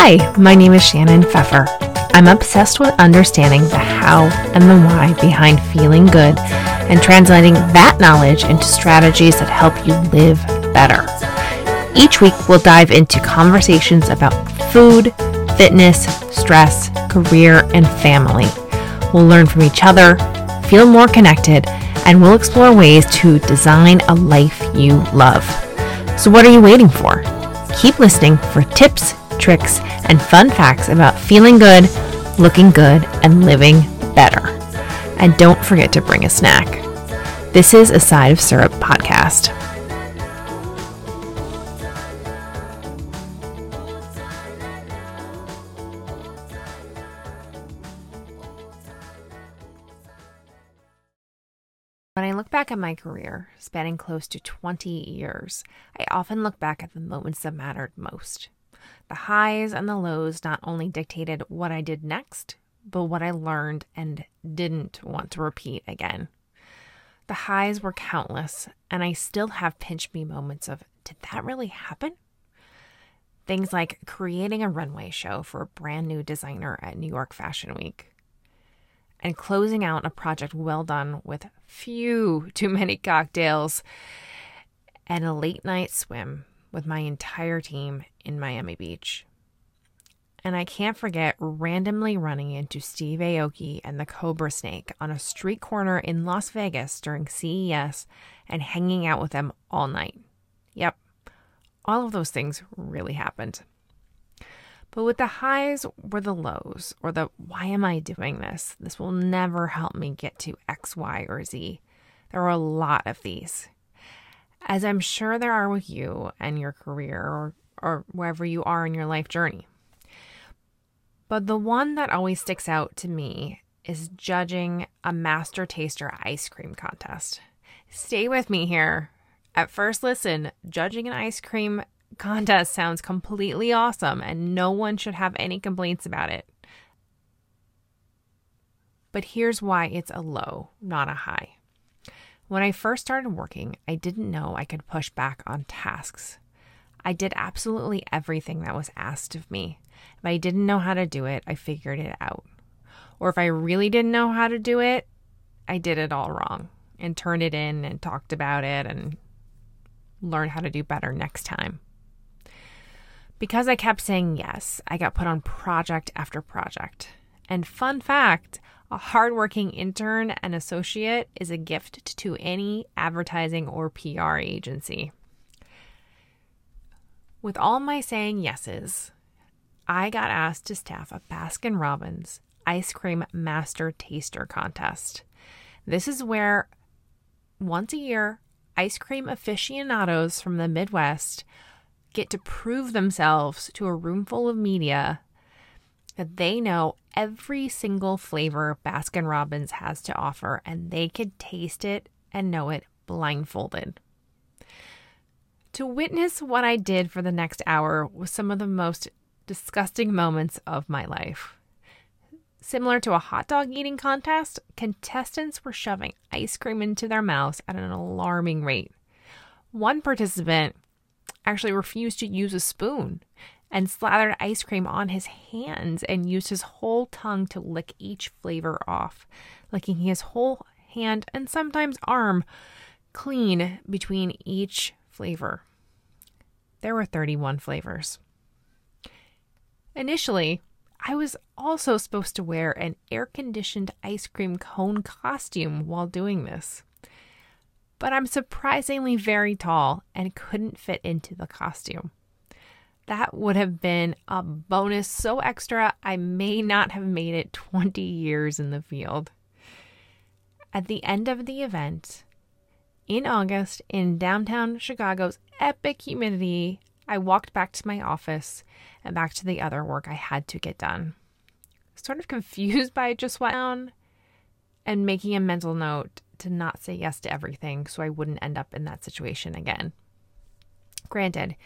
Hi, my name is Shannon Pfeffer. I'm obsessed with understanding the how and the why behind feeling good and translating that knowledge into strategies that help you live better. Each week, we'll dive into conversations about food, fitness, stress, career, and family. We'll learn from each other, feel more connected, and we'll explore ways to design a life you love. So, what are you waiting for? Keep listening for tips, tricks, and fun facts about feeling good, looking good, and living better. And don't forget to bring a snack. This is a Side of Syrup podcast. When I look back at my career, spanning close to 20 years, I often look back at the moments that mattered most. The highs and the lows not only dictated what I did next, but what I learned and didn't want to repeat again. The highs were countless, and I still have pinch me moments of, did that really happen? Things like creating a runway show for a brand new designer at New York Fashion Week and closing out a project well done with few too many cocktails and a late night swim with my entire team in Miami Beach. And I can't forget randomly running into Steve Aoki and the Cobrasnake on a street corner in Las Vegas during CES and hanging out with them all night. Yep, all of those things really happened. But with the highs were the lows, or the why am I doing this? This will never help me get to X, Y, or Z. There are a lot of these. As I'm sure there are with you and your career or, or wherever you are in your life journey. But the one that always sticks out to me is judging a master taster ice cream contest. Stay with me here. At first listen, judging an ice cream contest sounds completely awesome and no one should have any complaints about it. But here's why it's a low, not a high. When I first started working, I didn't know I could push back on tasks. I did absolutely everything that was asked of me. If I didn't know how to do it, I figured it out. Or if I really didn't know how to do it, I did it all wrong and turned it in and talked about it and learned how to do better next time. Because I kept saying yes, I got put on project after project. And fun fact a hardworking intern and associate is a gift to any advertising or PR agency. With all my saying yeses, I got asked to staff a Baskin Robbins ice cream master taster contest. This is where once a year, ice cream aficionados from the Midwest get to prove themselves to a room full of media that they know every single flavor Baskin Robbins has to offer and they could taste it and know it blindfolded. To witness what I did for the next hour was some of the most disgusting moments of my life. Similar to a hot dog eating contest, contestants were shoving ice cream into their mouths at an alarming rate. One participant actually refused to use a spoon and slathered ice cream on his hands and used his whole tongue to lick each flavor off, licking his whole hand and sometimes arm clean between each flavor. There were 31 flavors. Initially, I was also supposed to wear an air conditioned ice cream cone costume while doing this but I'm surprisingly very tall and couldn't fit into the costume. That would have been a bonus so extra I may not have made it 20 years in the field. At the end of the event, in August, in downtown Chicago's epic humidity, I walked back to my office and back to the other work I had to get done. Sort of confused by just what down and making a mental note to not say yes to everything so I wouldn't end up in that situation again. Granted,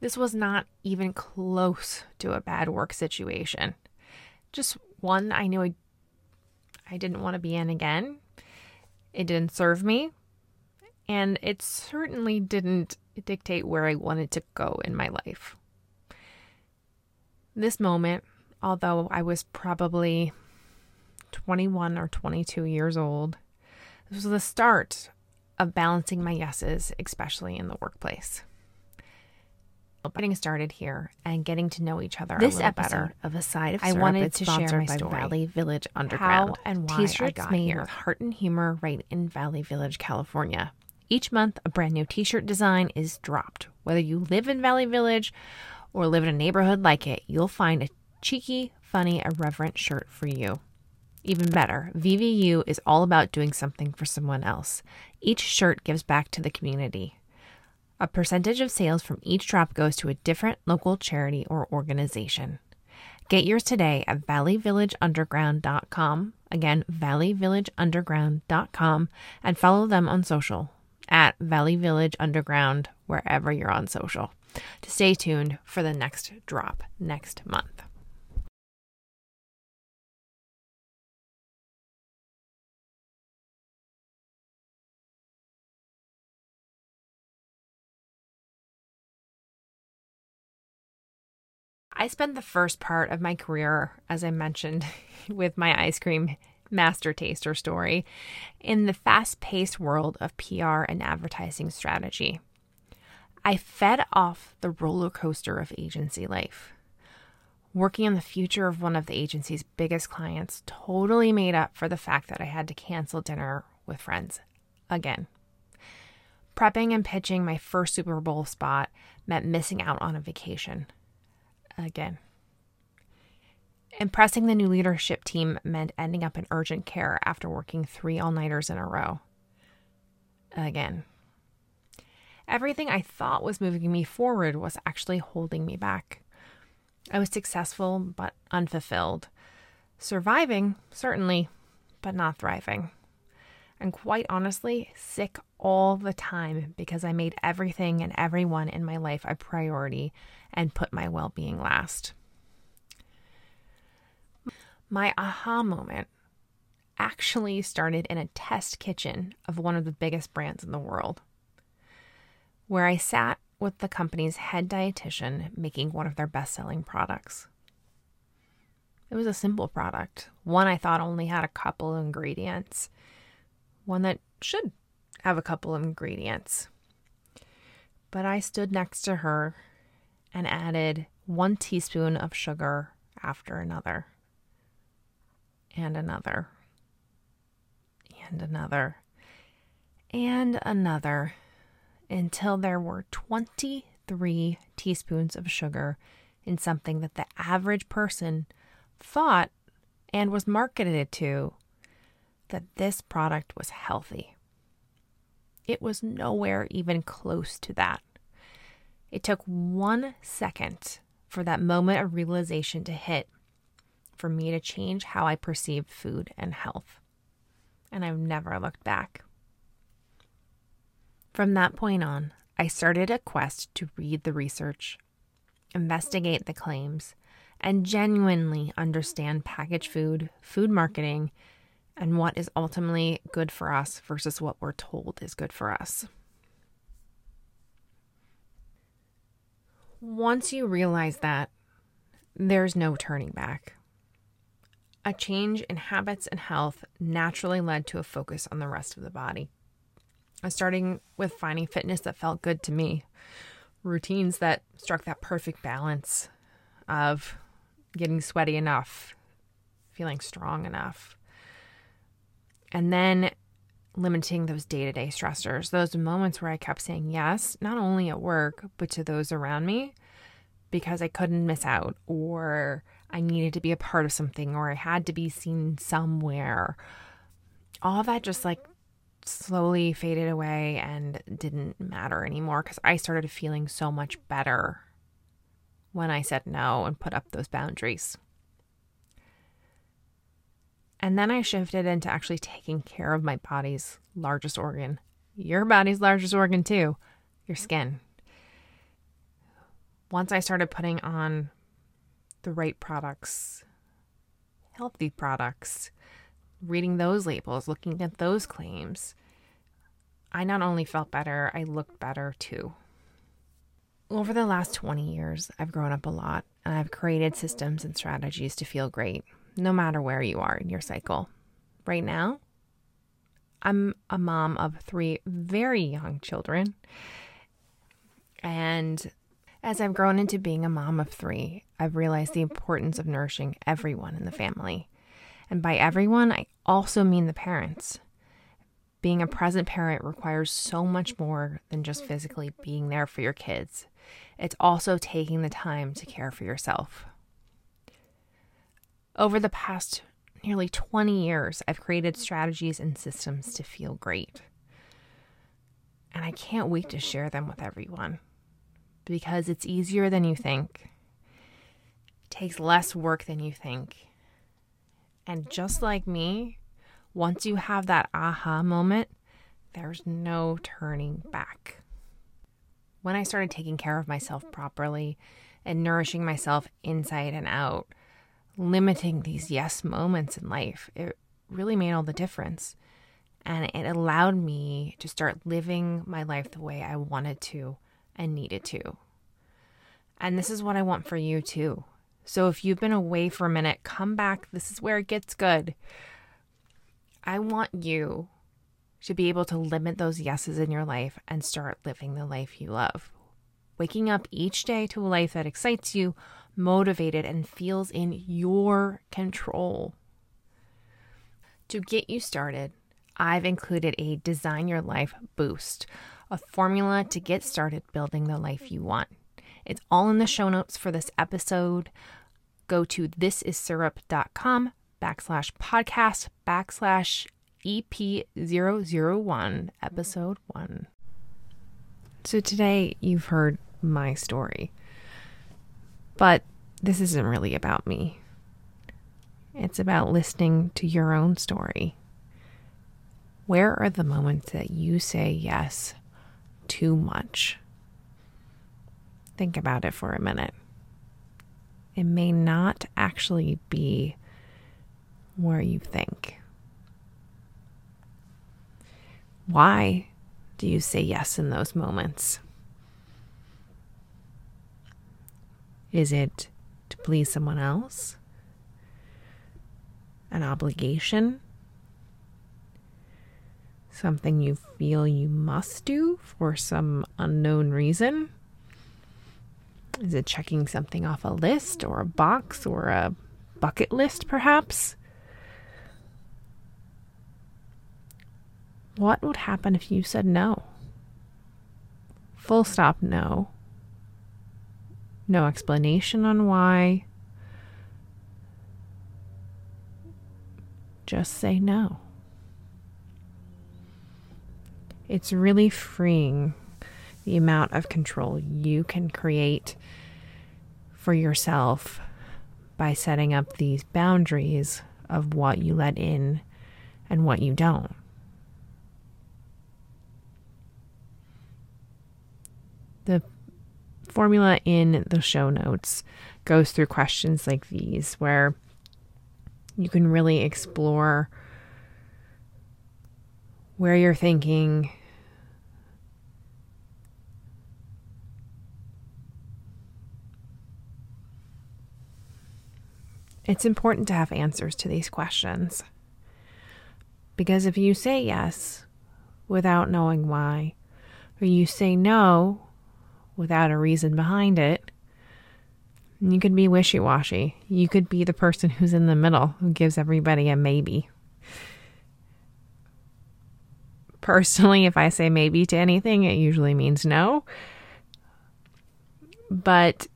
this was not even close to a bad work situation. Just one I knew I, I didn't want to be in again. It didn't serve me, and it certainly didn't dictate where I wanted to go in my life. This moment, although I was probably 21 or 22 years old, this was the start of balancing my yeses, especially in the workplace. Getting started here and getting to know each other This a little episode better. of A Side of I wanted to share my story. Valley Village Underground. How and why I T-shirts got made here. with heart and humor right in Valley Village, California. Each month, a brand new T-shirt design is dropped. Whether you live in Valley Village or live in a neighborhood like it, you'll find a cheeky, funny, irreverent shirt for you. Even better, VVU is all about doing something for someone else. Each shirt gives back to the community. A percentage of sales from each drop goes to a different local charity or organization. Get yours today at valleyvillageunderground.com. Again, valleyvillageunderground.com and follow them on social at Valley Village Underground wherever you're on social to stay tuned for the next drop next month. I spent the first part of my career, as I mentioned, with my ice cream master taster story in the fast paced world of PR and advertising strategy. I fed off the roller coaster of agency life. Working on the future of one of the agency's biggest clients totally made up for the fact that I had to cancel dinner with friends again. Prepping and pitching my first Super Bowl spot meant missing out on a vacation again. Impressing the new leadership team meant ending up in urgent care after working three all nighters in a row. Again. Everything I thought was moving me forward was actually holding me back. I was successful, but unfulfilled. Surviving, certainly, but not thriving. And quite honestly, sick all the time because I made everything and everyone in my life a priority and put my well being last. My aha moment actually started in a test kitchen of one of the biggest brands in the world, where I sat with the company's head dietitian making one of their best selling products. It was a simple product, one I thought only had a couple of ingredients, one that should have a couple of ingredients. But I stood next to her and added one teaspoon of sugar after another, and another, and another, and another, until there were 23 teaspoons of sugar in something that the average person thought and was marketed to that this product was healthy. It was nowhere even close to that. It took one second for that moment of realization to hit for me to change how I perceived food and health. And I've never looked back. From that point on, I started a quest to read the research, investigate the claims, and genuinely understand packaged food, food marketing, and what is ultimately good for us versus what we're told is good for us. Once you realize that, there's no turning back. A change in habits and health naturally led to a focus on the rest of the body. Starting with finding fitness that felt good to me, routines that struck that perfect balance of getting sweaty enough, feeling strong enough, and then limiting those day to day stressors, those moments where I kept saying yes, not only at work, but to those around me because I couldn't miss out or I needed to be a part of something or I had to be seen somewhere. All that just like slowly faded away and didn't matter anymore because I started feeling so much better when I said no and put up those boundaries. And then I shifted into actually taking care of my body's largest organ. Your body's largest organ, too, your skin. Once I started putting on the right products, healthy products, reading those labels, looking at those claims, I not only felt better, I looked better too. Over the last 20 years, I've grown up a lot and I've created systems and strategies to feel great, no matter where you are in your cycle. Right now, I'm a mom of three very young children. And as I've grown into being a mom of three, I've realized the importance of nourishing everyone in the family. And by everyone, I also mean the parents. Being a present parent requires so much more than just physically being there for your kids. It's also taking the time to care for yourself. Over the past nearly 20 years, I've created strategies and systems to feel great. And I can't wait to share them with everyone because it's easier than you think, it takes less work than you think. And just like me, once you have that aha moment, there's no turning back. When I started taking care of myself properly and nourishing myself inside and out, limiting these yes moments in life, it really made all the difference. And it allowed me to start living my life the way I wanted to and needed to. And this is what I want for you too. So if you've been away for a minute, come back. This is where it gets good. I want you to be able to limit those yeses in your life and start living the life you love. Waking up each day to a life that excites you, motivated, and feels in your control. To get you started, I've included a Design Your Life Boost, a formula to get started building the life you want. It's all in the show notes for this episode. Go to thisissyrup.com backslash podcast backslash EP001, episode one. So today you've heard my story, but this isn't really about me. It's about listening to your own story. Where are the moments that you say yes too much? Think about it for a minute. It may not actually be where you think. Why do you say yes in those moments? Is it to please someone else? An obligation? Something you feel you must do for some unknown reason? Is it checking something off a list or a box or a bucket list, perhaps? What would happen if you said no? Full stop, no. No explanation on why. Just say no. It's really freeing the amount of control you can create for yourself by setting up these boundaries of what you let in and what you don't. The formula in the show notes goes through questions like these where you can really explore where you're thinking It's important to have answers to these questions. Because if you say yes without knowing why, or you say no without a reason behind it, you could be wishy washy. You could be the person who's in the middle who gives everybody a maybe. Personally, if I say maybe to anything, it usually means no. But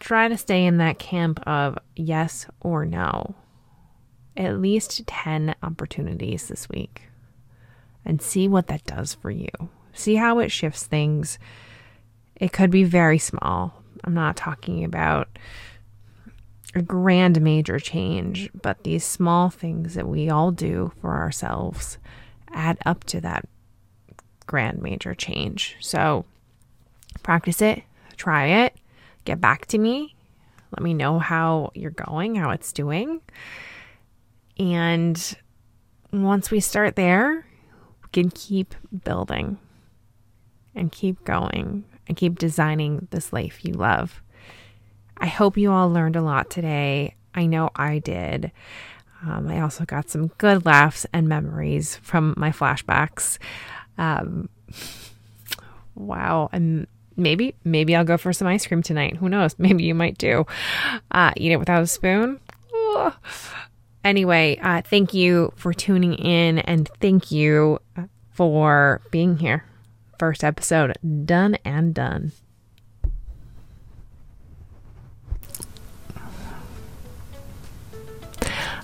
try to stay in that camp of yes or no. At least 10 opportunities this week and see what that does for you. See how it shifts things. It could be very small. I'm not talking about a grand major change, but these small things that we all do for ourselves add up to that grand major change. So practice it, try it, get back to me. Let me know how you're going, how it's doing. And once we start there, we can keep building and keep going and keep designing this life you love. I hope you all learned a lot today. I know I did. Um, I also got some good laughs and memories from my flashbacks. Um, wow. And maybe, maybe I'll go for some ice cream tonight. Who knows? Maybe you might do. Uh, eat it without a spoon. Anyway, uh, thank you for tuning in and thank you for being here. First episode done and done.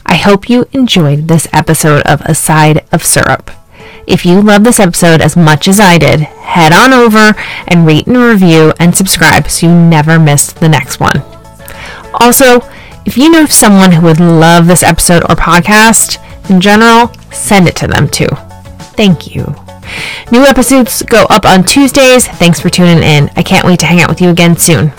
I hope you enjoyed this episode of A Side of Syrup. If you love this episode as much as I did, head on over and rate and review and subscribe so you never miss the next one. Also, if you know someone who would love this episode or podcast in general, send it to them too. Thank you. New episodes go up on Tuesdays. Thanks for tuning in. I can't wait to hang out with you again soon.